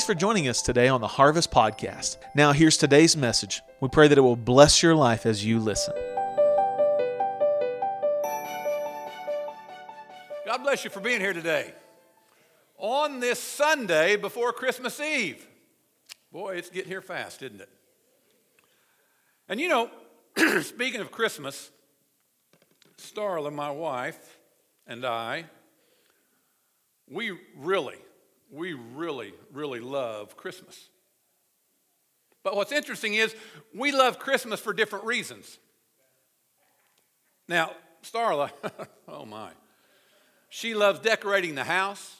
Thanks for joining us today on the Harvest Podcast. Now, here's today's message. We pray that it will bless your life as you listen. God bless you for being here today. On this Sunday before Christmas Eve. Boy, it's getting here fast, isn't it? And you know, speaking of Christmas, Starla, my wife, and I, we really, we really, really love Christmas. But what's interesting is we love Christmas for different reasons. Now, Starla, oh my, she loves decorating the house.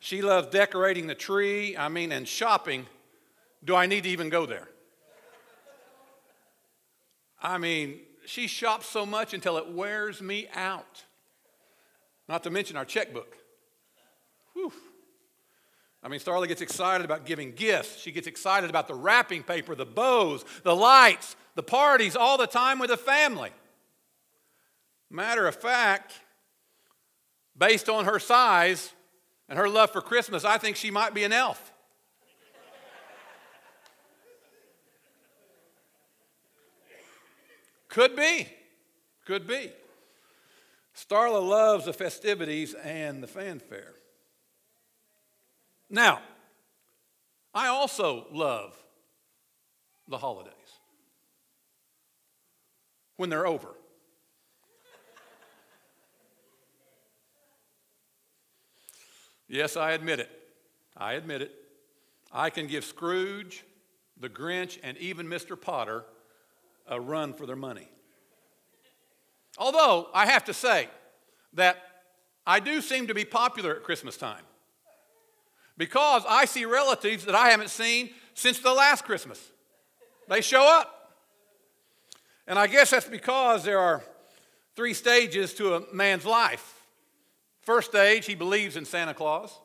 She loves decorating the tree. I mean, and shopping. Do I need to even go there? I mean, she shops so much until it wears me out. Not to mention our checkbook. Whew. I mean, Starla gets excited about giving gifts. She gets excited about the wrapping paper, the bows, the lights, the parties, all the time with the family. Matter of fact, based on her size and her love for Christmas, I think she might be an elf. Could be. Could be. Starla loves the festivities and the fanfare. Now, I also love the holidays when they're over. Yes, I admit it. I admit it. I can give Scrooge, the Grinch, and even Mr. Potter a run for their money. Although, I have to say that I do seem to be popular at Christmas time because I see relatives that I haven't seen since the last Christmas. They show up. And I guess that's because there are three stages to a man's life. First stage, he believes in Santa Claus.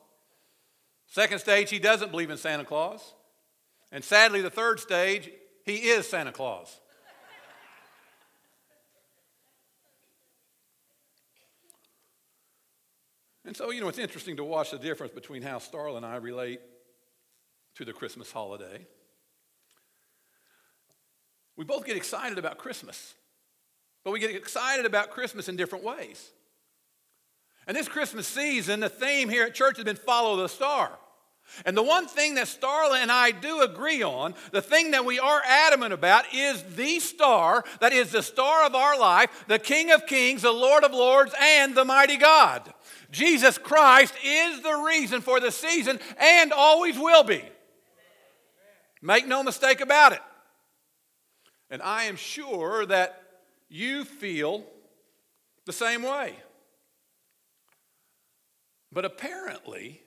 Second stage, he doesn't believe in Santa Claus. And sadly, the third stage, he is Santa Claus. And so, you know, it's interesting to watch the difference between how Starla and I relate to the Christmas holiday. We both get excited about Christmas, but we get excited about Christmas in different ways. And this Christmas season, the theme here at church has been follow the star. And the one thing that Starla and I do agree on, the thing that we are adamant about, is the star that is the star of our life, the King of Kings, the Lord of Lords, and the mighty God. Jesus Christ is the reason for the season and always will be. Make no mistake about it. And I am sure that you feel the same way. But apparently,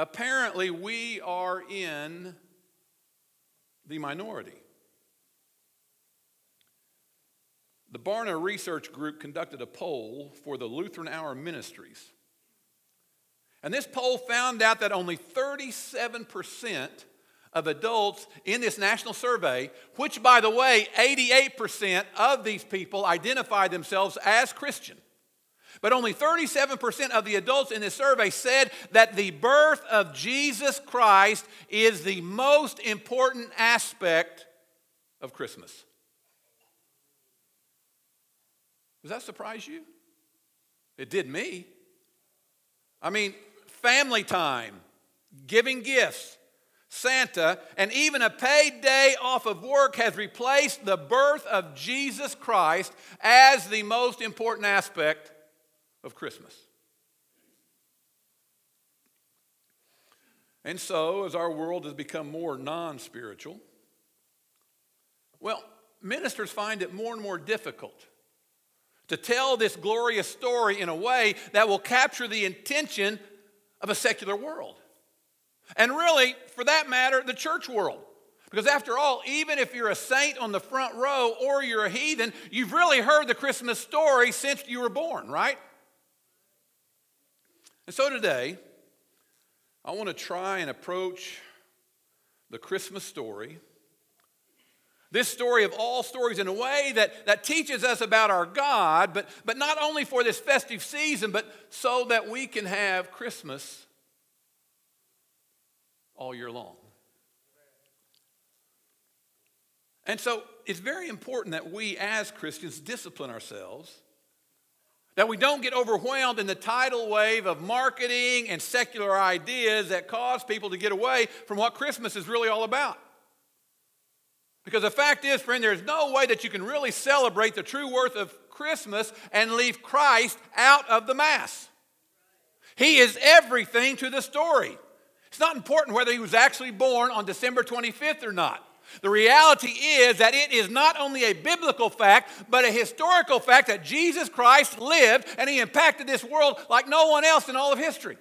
apparently we are in the minority. The Barna Research Group conducted a poll for the Lutheran Hour Ministries. And this poll found out that only 37% of adults in this national survey, which, by the way, 88% of these people identify themselves as Christian. But only 37% of the adults in this survey said that the birth of Jesus Christ is the most important aspect of Christmas. Does that surprise you? It did me. I mean, family time, giving gifts, Santa, and even a paid day off of work has replaced the birth of Jesus Christ as the most important aspect of Christmas. And so, as our world has become more non spiritual, well, ministers find it more and more difficult to tell this glorious story in a way that will capture the intention of a secular world. And really, for that matter, the church world. Because after all, even if you're a saint on the front row or you're a heathen, you've really heard the Christmas story since you were born, right? And so today, I want to try and approach the Christmas story this story of all stories in a way that, that teaches us about our God, but, but not only for this festive season, but so that we can have Christmas all year long. And so it's very important that we as Christians discipline ourselves, that we don't get overwhelmed in the tidal wave of marketing and secular ideas that cause people to get away from what Christmas is really all about. Because the fact is, friend, there's no way that you can really celebrate the true worth of Christmas and leave Christ out of the Mass. He is everything to the story. It's not important whether he was actually born on December 25th or not. The reality is that it is not only a biblical fact, but a historical fact that Jesus Christ lived and he impacted this world like no one else in all of history.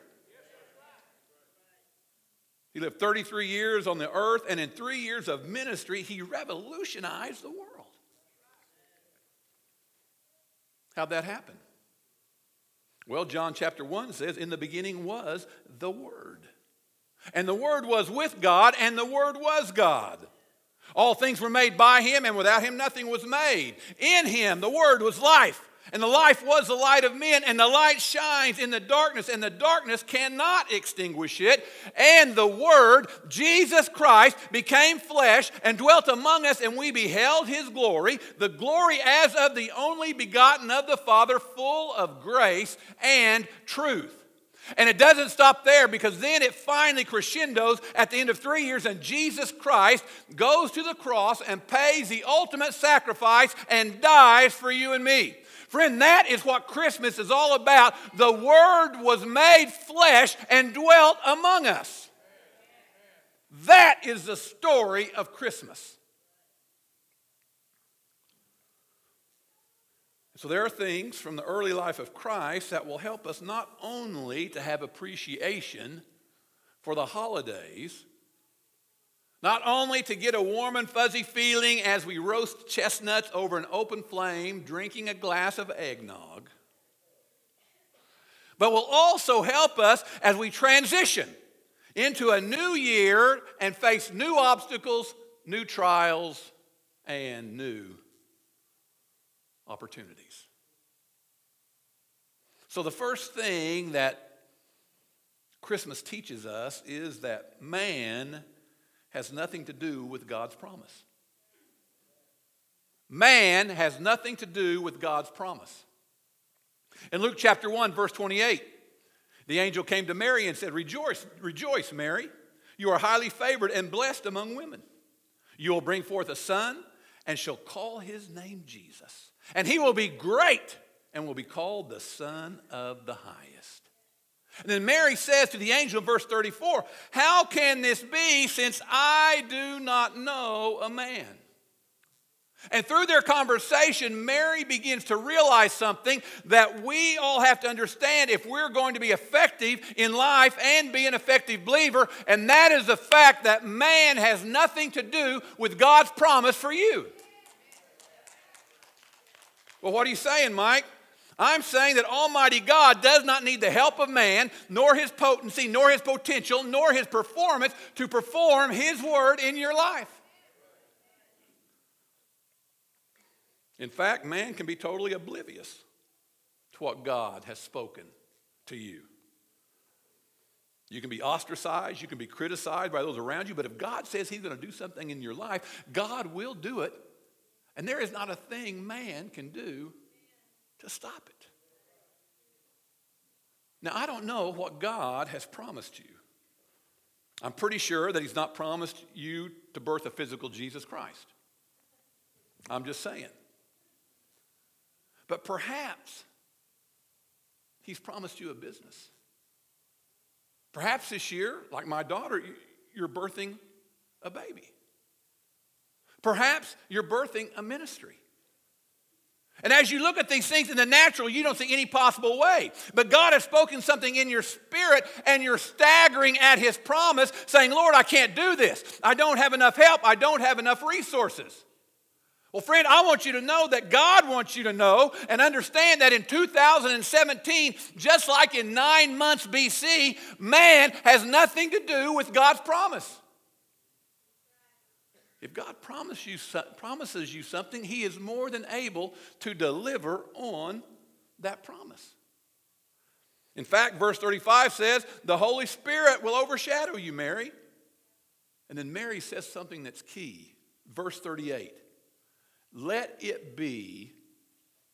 He lived 33 years on the earth, and in three years of ministry, he revolutionized the world. How'd that happen? Well, John chapter 1 says, In the beginning was the Word. And the Word was with God, and the Word was God. All things were made by him, and without him nothing was made. In him the Word was life, and the life was the light of men, and the light shines in the darkness, and the darkness cannot extinguish it. And the Word, Jesus Christ, became flesh and dwelt among us, and we beheld his glory, the glory as of the only begotten of the Father, full of grace and truth. And it doesn't stop there because then it finally crescendos at the end of three years, and Jesus Christ goes to the cross and pays the ultimate sacrifice and dies for you and me. Friend, that is what Christmas is all about. The Word was made flesh and dwelt among us. That is the story of Christmas. So, there are things from the early life of Christ that will help us not only to have appreciation for the holidays, not only to get a warm and fuzzy feeling as we roast chestnuts over an open flame, drinking a glass of eggnog, but will also help us as we transition into a new year and face new obstacles, new trials, and new opportunities. So, the first thing that Christmas teaches us is that man has nothing to do with God's promise. Man has nothing to do with God's promise. In Luke chapter 1, verse 28, the angel came to Mary and said, Rejoice, rejoice, Mary. You are highly favored and blessed among women. You will bring forth a son and shall call his name Jesus and he will be great and will be called the Son of the Highest. And then Mary says to the angel in verse 34, How can this be since I do not know a man? And through their conversation, Mary begins to realize something that we all have to understand if we're going to be effective in life and be an effective believer, and that is the fact that man has nothing to do with God's promise for you. Well, what are you saying, Mike? I'm saying that Almighty God does not need the help of man, nor his potency, nor his potential, nor his performance to perform his word in your life. In fact, man can be totally oblivious to what God has spoken to you. You can be ostracized, you can be criticized by those around you, but if God says He's going to do something in your life, God will do it and there is not a thing man can do to stop it. Now, I don't know what God has promised you. I'm pretty sure that He's not promised you to birth a physical Jesus Christ. I'm just saying. But perhaps He's promised you a business. Perhaps this year, like my daughter, you're birthing a baby. Perhaps you're birthing a ministry. And as you look at these things in the natural, you don't see any possible way. But God has spoken something in your spirit, and you're staggering at His promise, saying, Lord, I can't do this. I don't have enough help. I don't have enough resources. Well, friend, I want you to know that God wants you to know and understand that in 2017, just like in nine months BC, man has nothing to do with God's promise. If God promise you, promises you something, He is more than able to deliver on that promise. In fact, verse 35 says, The Holy Spirit will overshadow you, Mary. And then Mary says something that's key. Verse 38 Let it be,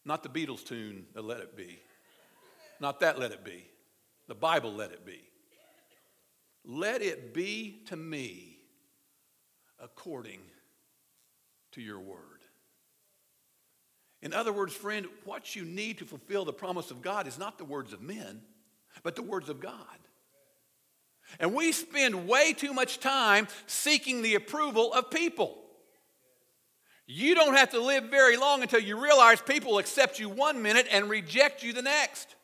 not the Beatles tune, the Let It Be, not that Let It Be, the Bible Let It Be. Let it be to me according to your word. In other words, friend, what you need to fulfill the promise of God is not the words of men, but the words of God. And we spend way too much time seeking the approval of people. You don't have to live very long until you realize people accept you one minute and reject you the next.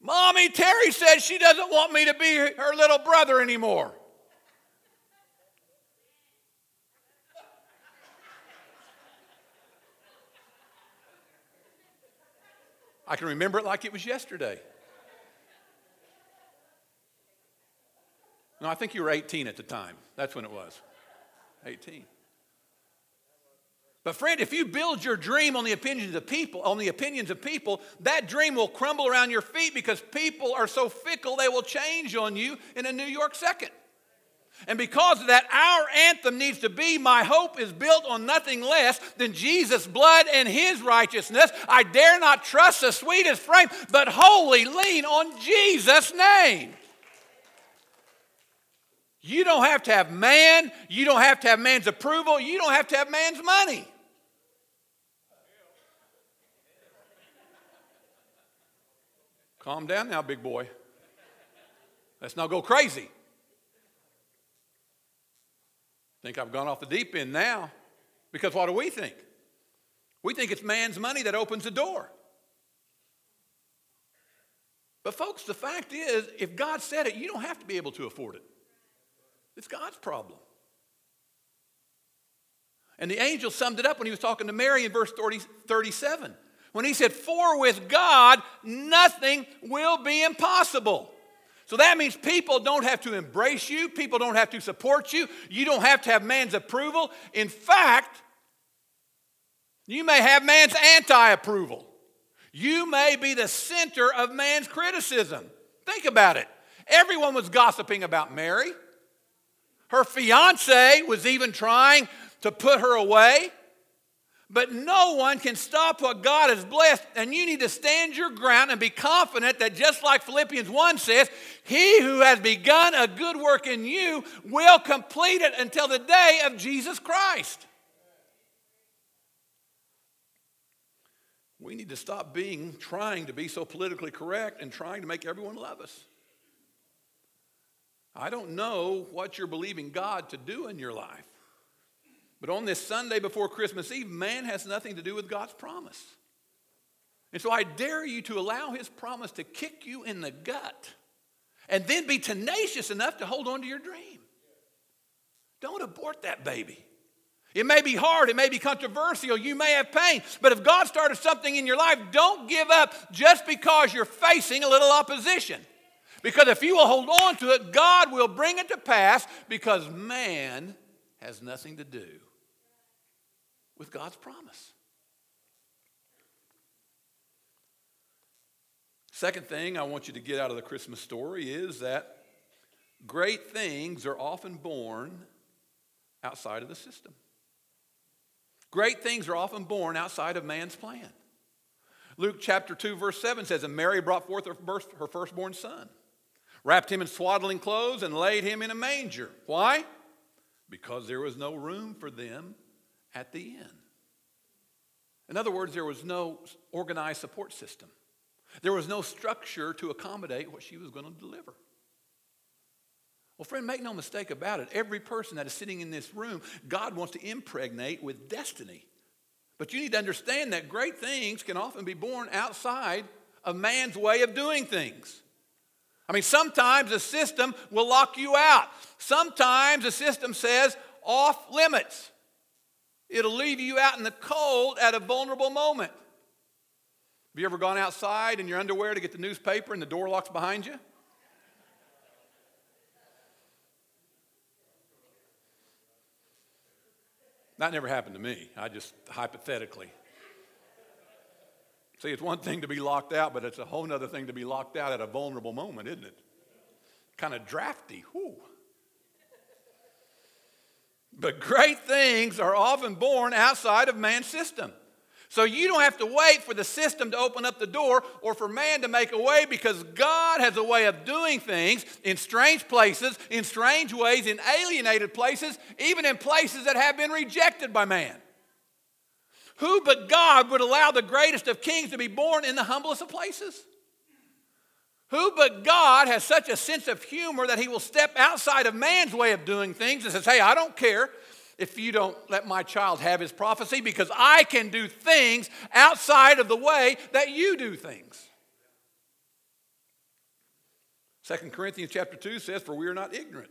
Mommy, Terry says she doesn't want me to be her little brother anymore. I can remember it like it was yesterday. No, I think you were 18 at the time. That's when it was. 18. But friend, if you build your dream on the opinions of people, on the opinions of people, that dream will crumble around your feet because people are so fickle they will change on you in a New York second. And because of that, our anthem needs to be My hope is built on nothing less than Jesus' blood and his righteousness. I dare not trust the sweetest frame, but wholly lean on Jesus' name. You don't have to have man, you don't have to have man's approval, you don't have to have man's money. Calm down now, big boy. Let's not go crazy. Think I've gone off the deep end now. Because what do we think? We think it's man's money that opens the door. But, folks, the fact is, if God said it, you don't have to be able to afford it. It's God's problem. And the angel summed it up when he was talking to Mary in verse 30, 37 when he said, For with God nothing will be impossible. So that means people don't have to embrace you, people don't have to support you, you don't have to have man's approval. In fact, you may have man's anti approval. You may be the center of man's criticism. Think about it. Everyone was gossiping about Mary. Her fiance was even trying to put her away. But no one can stop what God has blessed, and you need to stand your ground and be confident that just like Philippians 1 says, He who has begun a good work in you will complete it until the day of Jesus Christ. We need to stop being, trying to be so politically correct and trying to make everyone love us. I don't know what you're believing God to do in your life. But on this Sunday before Christmas Eve, man has nothing to do with God's promise. And so I dare you to allow his promise to kick you in the gut and then be tenacious enough to hold on to your dream. Don't abort that baby. It may be hard, it may be controversial, you may have pain, but if God started something in your life, don't give up just because you're facing a little opposition. Because if you will hold on to it, God will bring it to pass because man has nothing to do with God's promise. Second thing I want you to get out of the Christmas story is that great things are often born outside of the system. Great things are often born outside of man's plan. Luke chapter 2, verse 7 says, And Mary brought forth her, her firstborn son, wrapped him in swaddling clothes, and laid him in a manger. Why? Because there was no room for them at the end. In other words, there was no organized support system. There was no structure to accommodate what she was going to deliver. Well, friend, make no mistake about it. Every person that is sitting in this room, God wants to impregnate with destiny. But you need to understand that great things can often be born outside of man's way of doing things. I mean, sometimes a system will lock you out. Sometimes a system says off limits. It'll leave you out in the cold at a vulnerable moment. Have you ever gone outside in your underwear to get the newspaper and the door locks behind you? That never happened to me. I just hypothetically. See, it's one thing to be locked out, but it's a whole other thing to be locked out at a vulnerable moment, isn't it? Kind of drafty. Whew. But great things are often born outside of man's system. So you don't have to wait for the system to open up the door or for man to make a way because God has a way of doing things in strange places, in strange ways, in alienated places, even in places that have been rejected by man. Who but God would allow the greatest of kings to be born in the humblest of places? Who but God has such a sense of humor that he will step outside of man's way of doing things and says, Hey, I don't care if you don't let my child have his prophecy because I can do things outside of the way that you do things. 2 Corinthians chapter 2 says, For we are not ignorant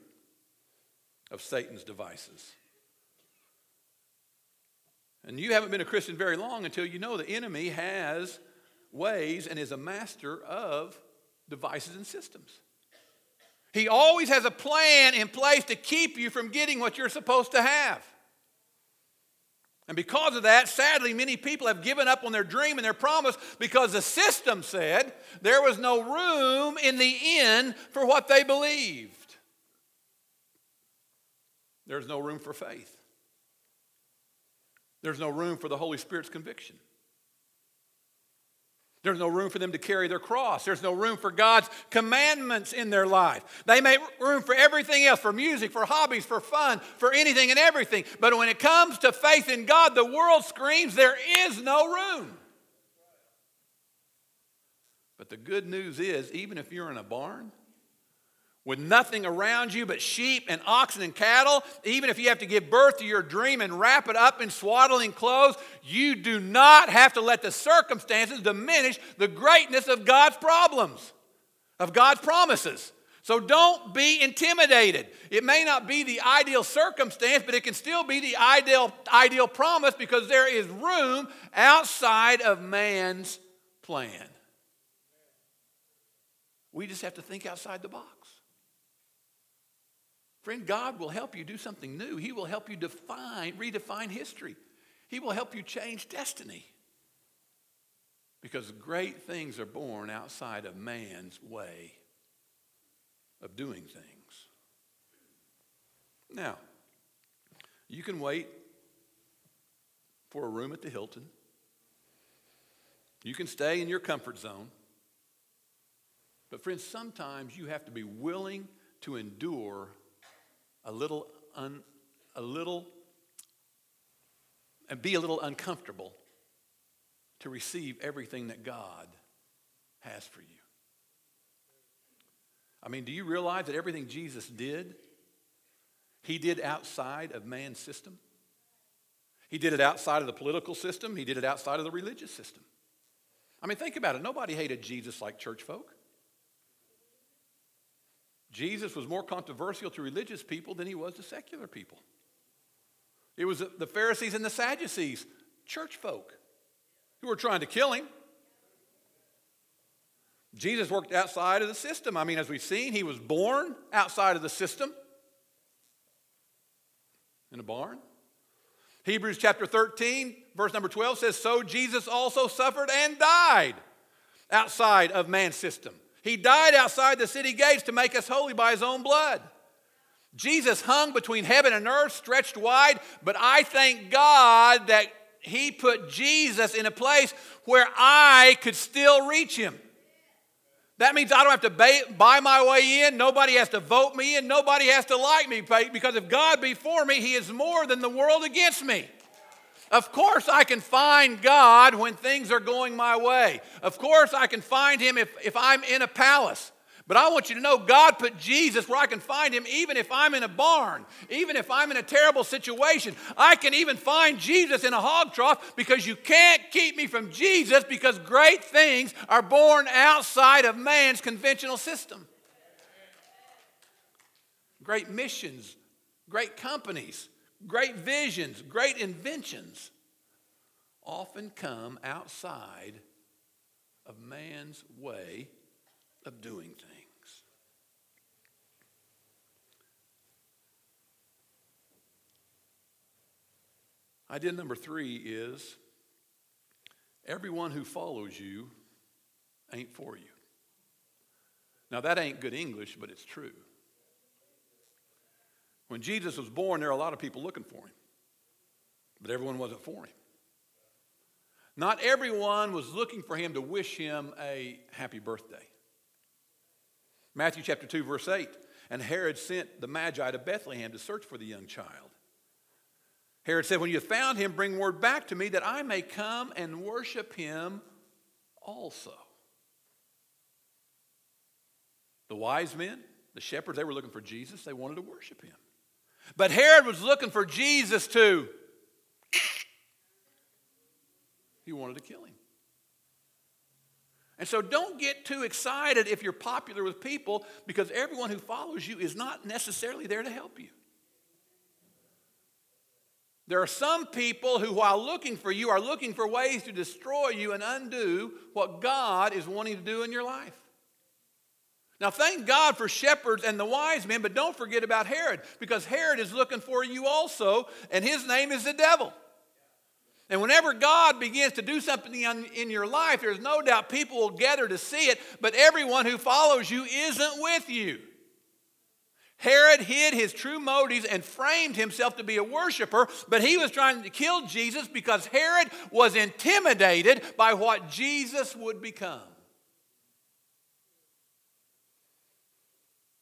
of Satan's devices. And you haven't been a Christian very long until you know the enemy has ways and is a master of devices and systems. He always has a plan in place to keep you from getting what you're supposed to have. And because of that, sadly, many people have given up on their dream and their promise because the system said there was no room in the end for what they believed. There's no room for faith. There's no room for the Holy Spirit's conviction. There's no room for them to carry their cross. There's no room for God's commandments in their life. They make room for everything else for music, for hobbies, for fun, for anything and everything. But when it comes to faith in God, the world screams there is no room. But the good news is, even if you're in a barn, with nothing around you but sheep and oxen and cattle, even if you have to give birth to your dream and wrap it up in swaddling clothes, you do not have to let the circumstances diminish the greatness of God's problems, of God's promises. So don't be intimidated. It may not be the ideal circumstance, but it can still be the ideal, ideal promise because there is room outside of man's plan. We just have to think outside the box. Friend, God will help you do something new. He will help you define, redefine history. He will help you change destiny. Because great things are born outside of man's way of doing things. Now, you can wait for a room at the Hilton. You can stay in your comfort zone. But, friends, sometimes you have to be willing to endure a little, un, a little, and be a little uncomfortable to receive everything that God has for you. I mean, do you realize that everything Jesus did, he did outside of man's system? He did it outside of the political system, he did it outside of the religious system. I mean, think about it. Nobody hated Jesus like church folk. Jesus was more controversial to religious people than he was to secular people. It was the Pharisees and the Sadducees, church folk, who were trying to kill him. Jesus worked outside of the system. I mean, as we've seen, he was born outside of the system in a barn. Hebrews chapter 13, verse number 12 says, So Jesus also suffered and died outside of man's system. He died outside the city gates to make us holy by his own blood. Jesus hung between heaven and earth, stretched wide, but I thank God that he put Jesus in a place where I could still reach him. That means I don't have to buy my way in. Nobody has to vote me in. Nobody has to like me because if God be for me, he is more than the world against me. Of course, I can find God when things are going my way. Of course, I can find Him if, if I'm in a palace. But I want you to know God put Jesus where I can find Him even if I'm in a barn, even if I'm in a terrible situation. I can even find Jesus in a hog trough because you can't keep me from Jesus because great things are born outside of man's conventional system. Great missions, great companies, great visions, great inventions often come outside of man's way of doing things. Idea number three is everyone who follows you ain't for you. Now, that ain't good English, but it's true. When Jesus was born, there were a lot of people looking for him, but everyone wasn't for him. Not everyone was looking for him to wish him a happy birthday. Matthew chapter 2, verse 8. And Herod sent the Magi to Bethlehem to search for the young child. Herod said, When you have found him, bring word back to me that I may come and worship him also. The wise men, the shepherds, they were looking for Jesus. They wanted to worship him. But Herod was looking for Jesus to, he wanted to kill him. And so don't get too excited if you're popular with people because everyone who follows you is not necessarily there to help you. There are some people who, while looking for you, are looking for ways to destroy you and undo what God is wanting to do in your life. Now, thank God for shepherds and the wise men, but don't forget about Herod, because Herod is looking for you also, and his name is the devil. And whenever God begins to do something in your life, there's no doubt people will gather to see it, but everyone who follows you isn't with you. Herod hid his true motives and framed himself to be a worshiper, but he was trying to kill Jesus because Herod was intimidated by what Jesus would become.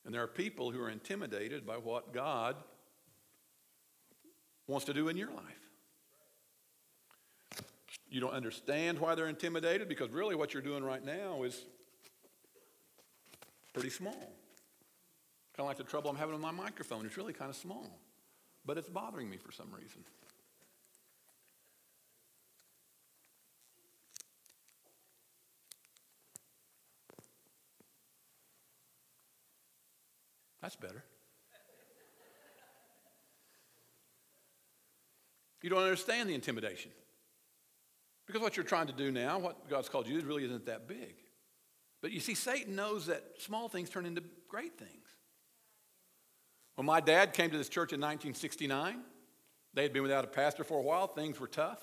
And there are people who are intimidated by what God wants to do in your life. You don't understand why they're intimidated because really what you're doing right now is pretty small. Kind of like the trouble I'm having with my microphone. It's really kind of small, but it's bothering me for some reason. That's better. You don't understand the intimidation. Because what you're trying to do now, what God's called you, really isn't that big. But you see, Satan knows that small things turn into great things. When my dad came to this church in 1969, they had been without a pastor for a while, things were tough.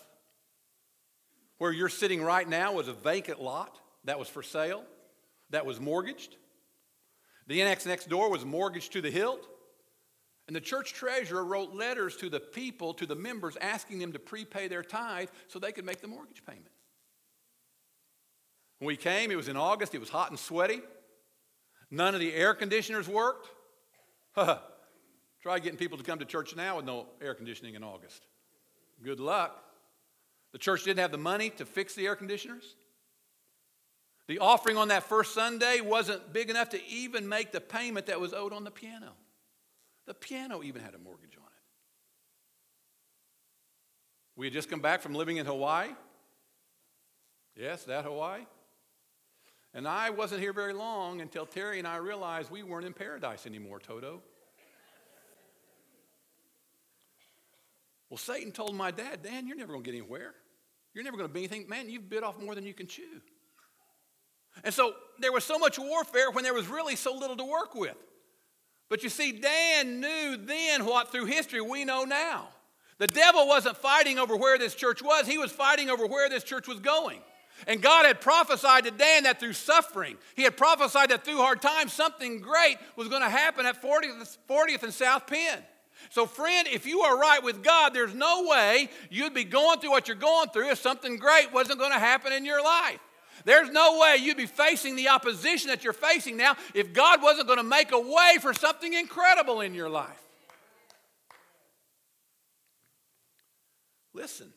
Where you're sitting right now was a vacant lot that was for sale, that was mortgaged. The annex next door was mortgaged to the hilt. And the church treasurer wrote letters to the people, to the members, asking them to prepay their tithe so they could make the mortgage payment. When we came, it was in August, it was hot and sweaty. None of the air conditioners worked. Try getting people to come to church now with no air conditioning in August. Good luck. The church didn't have the money to fix the air conditioners. The offering on that first Sunday wasn't big enough to even make the payment that was owed on the piano. The piano even had a mortgage on it. We had just come back from living in Hawaii. Yes, that Hawaii. And I wasn't here very long until Terry and I realized we weren't in paradise anymore, Toto. Well, Satan told my dad, Dan, you're never going to get anywhere. You're never going to be anything. Man, you've bit off more than you can chew. And so there was so much warfare when there was really so little to work with. But you see, Dan knew then what through history we know now. The devil wasn't fighting over where this church was, he was fighting over where this church was going. And God had prophesied to Dan that through suffering, He had prophesied that through hard times, something great was going to happen at 40th, 40th and South Penn. So, friend, if you are right with God, there's no way you'd be going through what you're going through if something great wasn't going to happen in your life. There's no way you'd be facing the opposition that you're facing now if God wasn't going to make a way for something incredible in your life. Listen,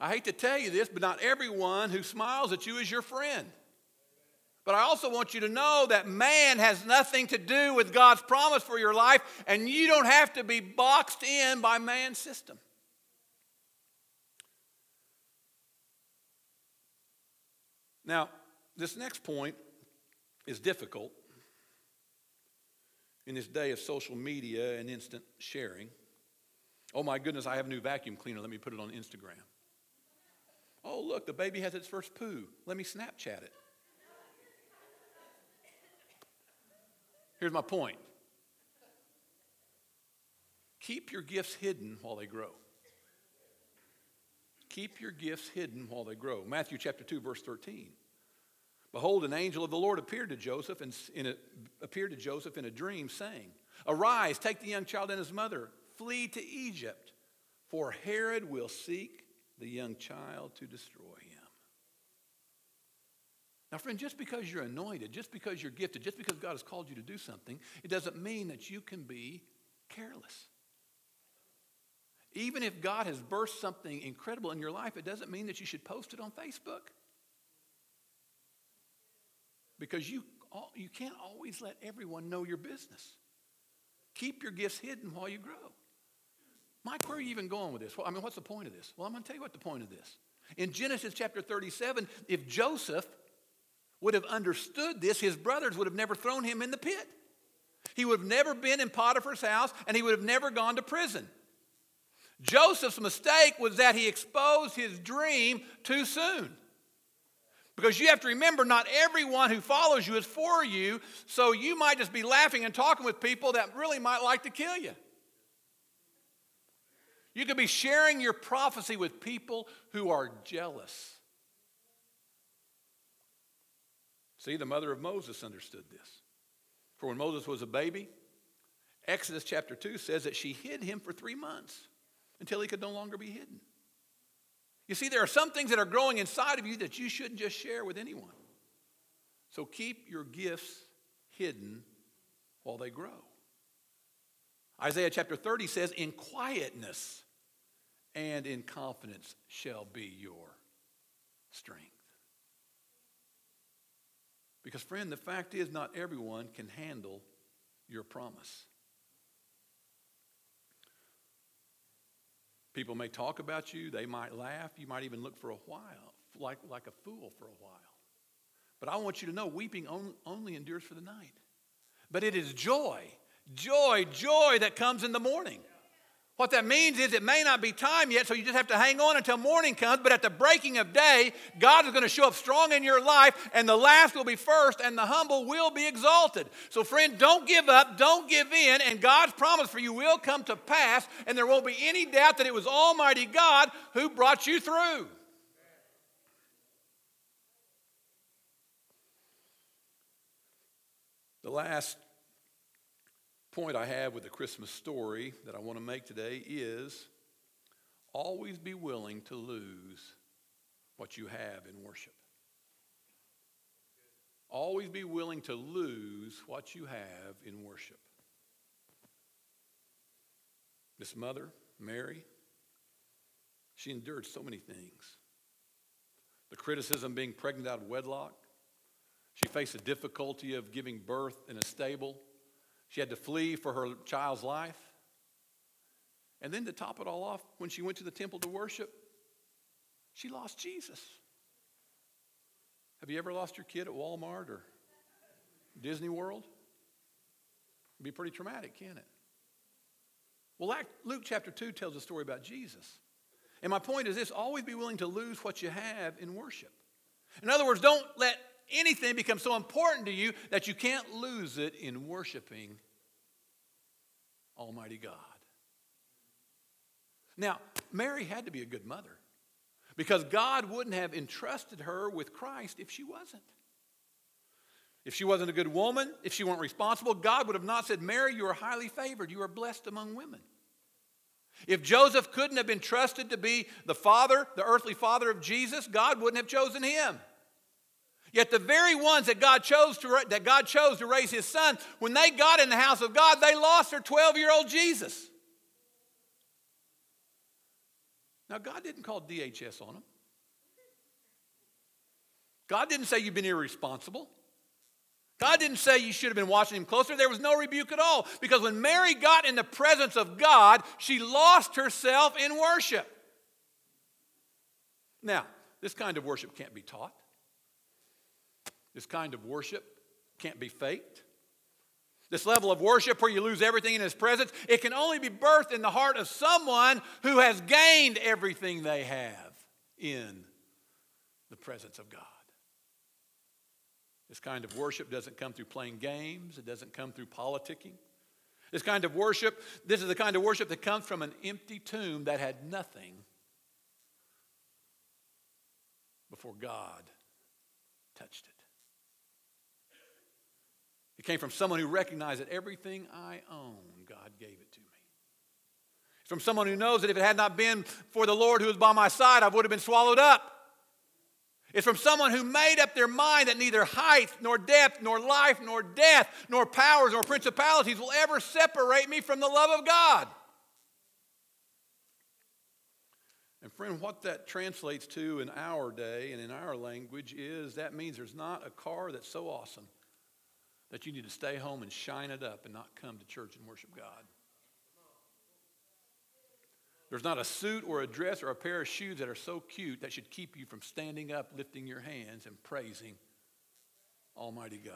I hate to tell you this, but not everyone who smiles at you is your friend. But I also want you to know that man has nothing to do with God's promise for your life, and you don't have to be boxed in by man's system. Now, this next point is difficult in this day of social media and instant sharing. Oh my goodness, I have a new vacuum cleaner. Let me put it on Instagram. Oh, look, the baby has its first poo. Let me Snapchat it. Here's my point keep your gifts hidden while they grow. Keep your gifts hidden while they grow. Matthew chapter 2, verse 13. Behold, an angel of the Lord appeared to Joseph and appeared to Joseph in a dream, saying, Arise, take the young child and his mother, flee to Egypt, for Herod will seek the young child to destroy him. Now, friend, just because you're anointed, just because you're gifted, just because God has called you to do something, it doesn't mean that you can be careless. Even if God has burst something incredible in your life, it doesn't mean that you should post it on Facebook. Because you, you can't always let everyone know your business. Keep your gifts hidden while you grow. Mike, where are you even going with this? Well, I mean, what's the point of this? Well, I'm going to tell you what the point of this. In Genesis chapter 37, if Joseph would have understood this, his brothers would have never thrown him in the pit. He would have never been in Potiphar's house and he would have never gone to prison. Joseph's mistake was that he exposed his dream too soon. Because you have to remember, not everyone who follows you is for you, so you might just be laughing and talking with people that really might like to kill you. You could be sharing your prophecy with people who are jealous. See, the mother of Moses understood this. For when Moses was a baby, Exodus chapter 2 says that she hid him for three months until he could no longer be hidden. You see, there are some things that are growing inside of you that you shouldn't just share with anyone. So keep your gifts hidden while they grow. Isaiah chapter 30 says, In quietness and in confidence shall be your strength. Because, friend, the fact is, not everyone can handle your promise. People may talk about you, they might laugh, you might even look for a while, like, like a fool for a while. But I want you to know weeping only endures for the night. But it is joy, joy, joy that comes in the morning. What that means is it may not be time yet, so you just have to hang on until morning comes. But at the breaking of day, God is going to show up strong in your life, and the last will be first, and the humble will be exalted. So, friend, don't give up, don't give in, and God's promise for you will come to pass, and there won't be any doubt that it was Almighty God who brought you through. The last point I have with the Christmas story that I want to make today is always be willing to lose what you have in worship. Always be willing to lose what you have in worship. This mother, Mary, she endured so many things. The criticism being pregnant out of wedlock. She faced the difficulty of giving birth in a stable. She had to flee for her child's life. And then to top it all off, when she went to the temple to worship, she lost Jesus. Have you ever lost your kid at Walmart or Disney World? It'd be pretty traumatic, can't it? Well, Luke chapter 2 tells a story about Jesus. And my point is this always be willing to lose what you have in worship. In other words, don't let anything becomes so important to you that you can't lose it in worshiping Almighty God. Now, Mary had to be a good mother because God wouldn't have entrusted her with Christ if she wasn't. If she wasn't a good woman, if she weren't responsible, God would have not said, Mary, you are highly favored. You are blessed among women. If Joseph couldn't have been trusted to be the father, the earthly father of Jesus, God wouldn't have chosen him. Yet the very ones that God chose to, that God chose to raise his son, when they got in the house of God, they lost their 12-year-old Jesus. Now, God didn't call DHS on them. God didn't say you've been irresponsible. God didn't say you should have been watching him closer. There was no rebuke at all. Because when Mary got in the presence of God, she lost herself in worship. Now, this kind of worship can't be taught. This kind of worship can't be faked. This level of worship where you lose everything in His presence, it can only be birthed in the heart of someone who has gained everything they have in the presence of God. This kind of worship doesn't come through playing games, it doesn't come through politicking. This kind of worship, this is the kind of worship that comes from an empty tomb that had nothing before God touched it. It came from someone who recognized that everything I own, God gave it to me. It's from someone who knows that if it had not been for the Lord who was by my side, I would have been swallowed up. It's from someone who made up their mind that neither height, nor depth, nor life, nor death, nor powers, nor principalities will ever separate me from the love of God. And friend, what that translates to in our day and in our language is that means there's not a car that's so awesome that you need to stay home and shine it up and not come to church and worship God. There's not a suit or a dress or a pair of shoes that are so cute that should keep you from standing up, lifting your hands, and praising Almighty God.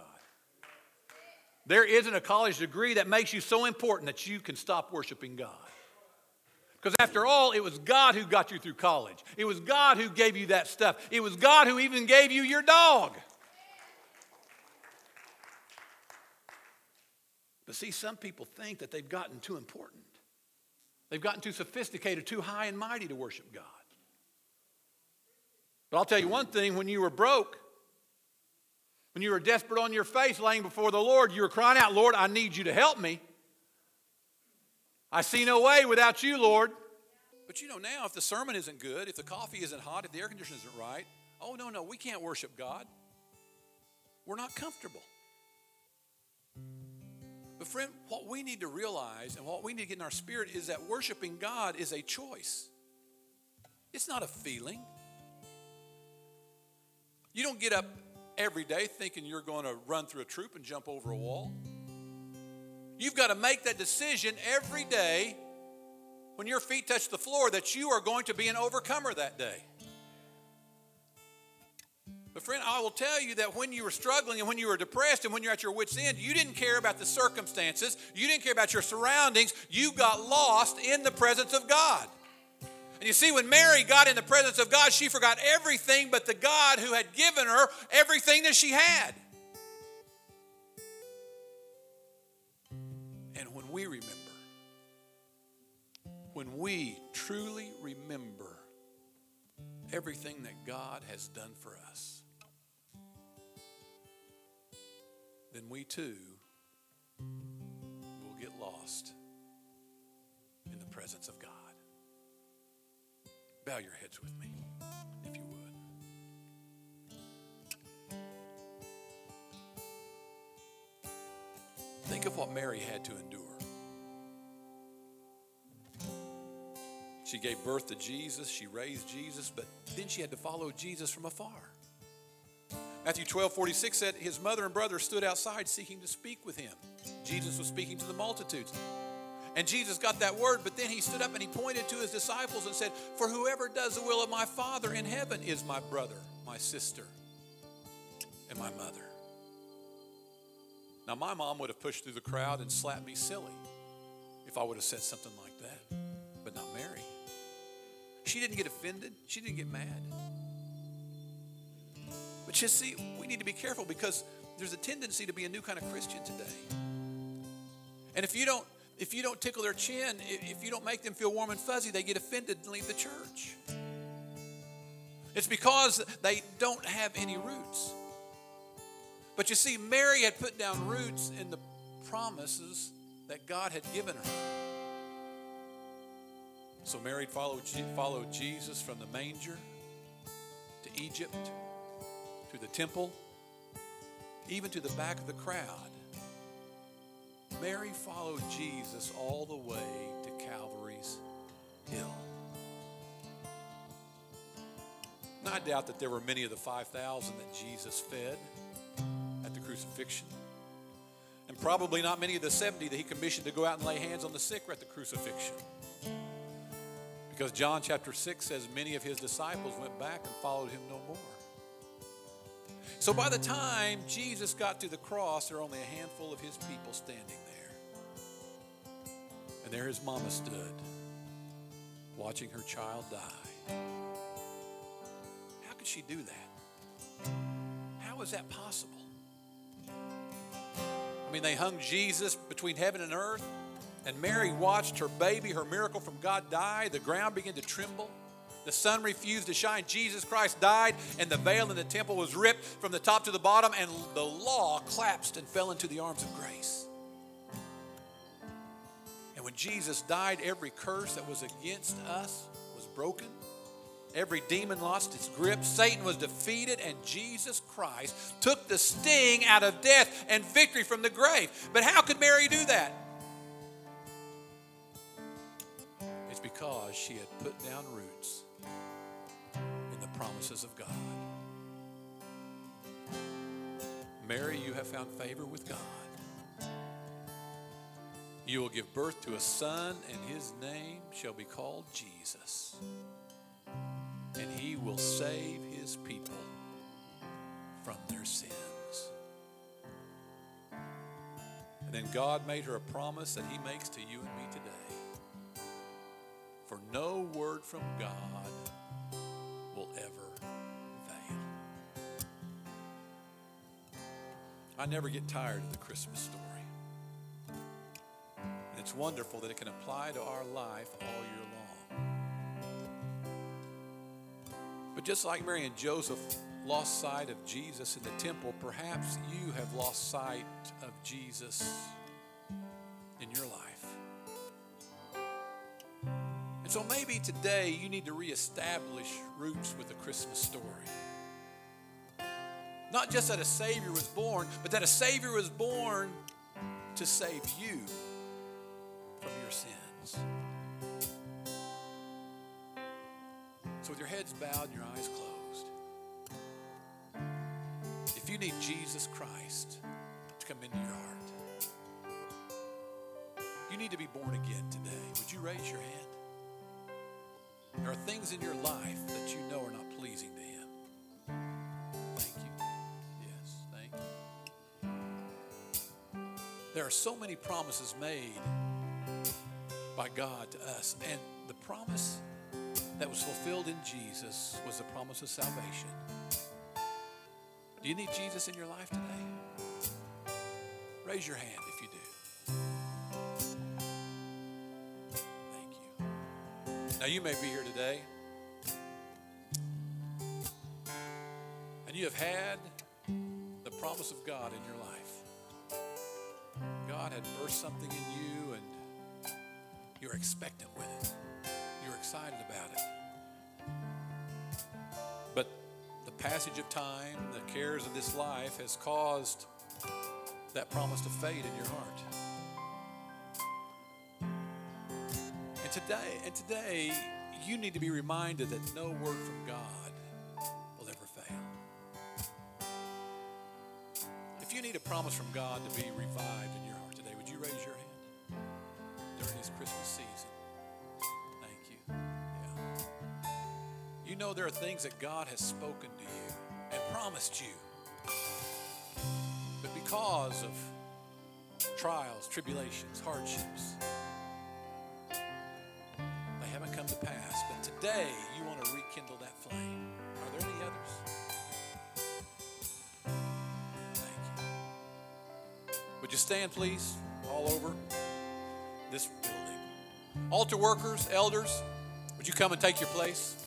There isn't a college degree that makes you so important that you can stop worshiping God. Because after all, it was God who got you through college. It was God who gave you that stuff. It was God who even gave you your dog. But see, some people think that they've gotten too important. They've gotten too sophisticated, too high and mighty to worship God. But I'll tell you one thing when you were broke, when you were desperate on your face laying before the Lord, you were crying out, Lord, I need you to help me. I see no way without you, Lord. But you know, now if the sermon isn't good, if the coffee isn't hot, if the air conditioner isn't right, oh, no, no, we can't worship God. We're not comfortable. But, friend, what we need to realize and what we need to get in our spirit is that worshiping God is a choice, it's not a feeling. You don't get up every day thinking you're going to run through a troop and jump over a wall. You've got to make that decision every day when your feet touch the floor that you are going to be an overcomer that day. But, friend, I will tell you that when you were struggling and when you were depressed and when you're at your wits' end, you didn't care about the circumstances, you didn't care about your surroundings, you got lost in the presence of God. And you see, when Mary got in the presence of God, she forgot everything but the God who had given her everything that she had. And when we remember, when we truly remember everything that God has done for us, then we too will get lost in the presence of God. Bow your heads with me, if you would. Think of what Mary had to endure. She gave birth to Jesus, she raised Jesus, but then she had to follow Jesus from afar. Matthew 12, 46 said, His mother and brother stood outside seeking to speak with him. Jesus was speaking to the multitudes. And Jesus got that word, but then he stood up and he pointed to his disciples and said, For whoever does the will of my Father in heaven is my brother, my sister, and my mother. Now, my mom would have pushed through the crowd and slapped me silly if I would have said something like that, but not Mary. She didn't get offended, she didn't get mad. But you see, we need to be careful because there's a tendency to be a new kind of Christian today. And if you don't if you don't tickle their chin, if you don't make them feel warm and fuzzy, they get offended and leave the church. It's because they don't have any roots. But you see, Mary had put down roots in the promises that God had given her. So Mary followed, followed Jesus from the manger to Egypt to the temple, even to the back of the crowd. Mary followed Jesus all the way to Calvary's hill. Now, I doubt that there were many of the 5,000 that Jesus fed at the crucifixion. And probably not many of the 70 that he commissioned to go out and lay hands on the sick at the crucifixion. Because John chapter 6 says many of his disciples went back and followed him no more. So by the time Jesus got to the cross, there were only a handful of his people standing there. And there his mama stood, watching her child die. How could she do that? How is that possible? I mean, they hung Jesus between heaven and earth, and Mary watched her baby, her miracle from God, die. The ground began to tremble. The sun refused to shine. Jesus Christ died, and the veil in the temple was ripped from the top to the bottom, and the law collapsed and fell into the arms of grace. And when Jesus died, every curse that was against us was broken. Every demon lost its grip. Satan was defeated, and Jesus Christ took the sting out of death and victory from the grave. But how could Mary do that? It's because she had put down roots promises of God. Mary, you have found favor with God. You will give birth to a son, and his name shall be called Jesus and he will save his people from their sins. And then God made her a promise that he makes to you and me today. For no word from God I never get tired of the Christmas story. And it's wonderful that it can apply to our life all year long. But just like Mary and Joseph lost sight of Jesus in the temple, perhaps you have lost sight of Jesus in your life. And so maybe today you need to reestablish roots with the Christmas story. Not just that a Savior was born, but that a Savior was born to save you from your sins. So, with your heads bowed and your eyes closed, if you need Jesus Christ to come into your heart, you need to be born again today. Would you raise your hand? There are things in your life that you know are not pleasing to Him. So many promises made by God to us, and the promise that was fulfilled in Jesus was the promise of salvation. Do you need Jesus in your life today? Raise your hand if you do. Thank you. Now, you may be here today and you have had the promise of God in your life. God had birthed something in you and you're expectant with it you're excited about it. But the passage of time, the cares of this life has caused that promise to fade in your heart. And today, and today, you need to be reminded that no word from God will ever fail. If you need a promise from God to be revived in your raise your hand during this Christmas season? Thank you You know there are things that God has spoken to you and promised you. But because of trials, tribulations, hardships, they haven't come to pass. But today, you want to rekindle that flame. Are there any others? Thank you. Would you stand, please, all over this building? Altar workers, elders, would you come and take your place?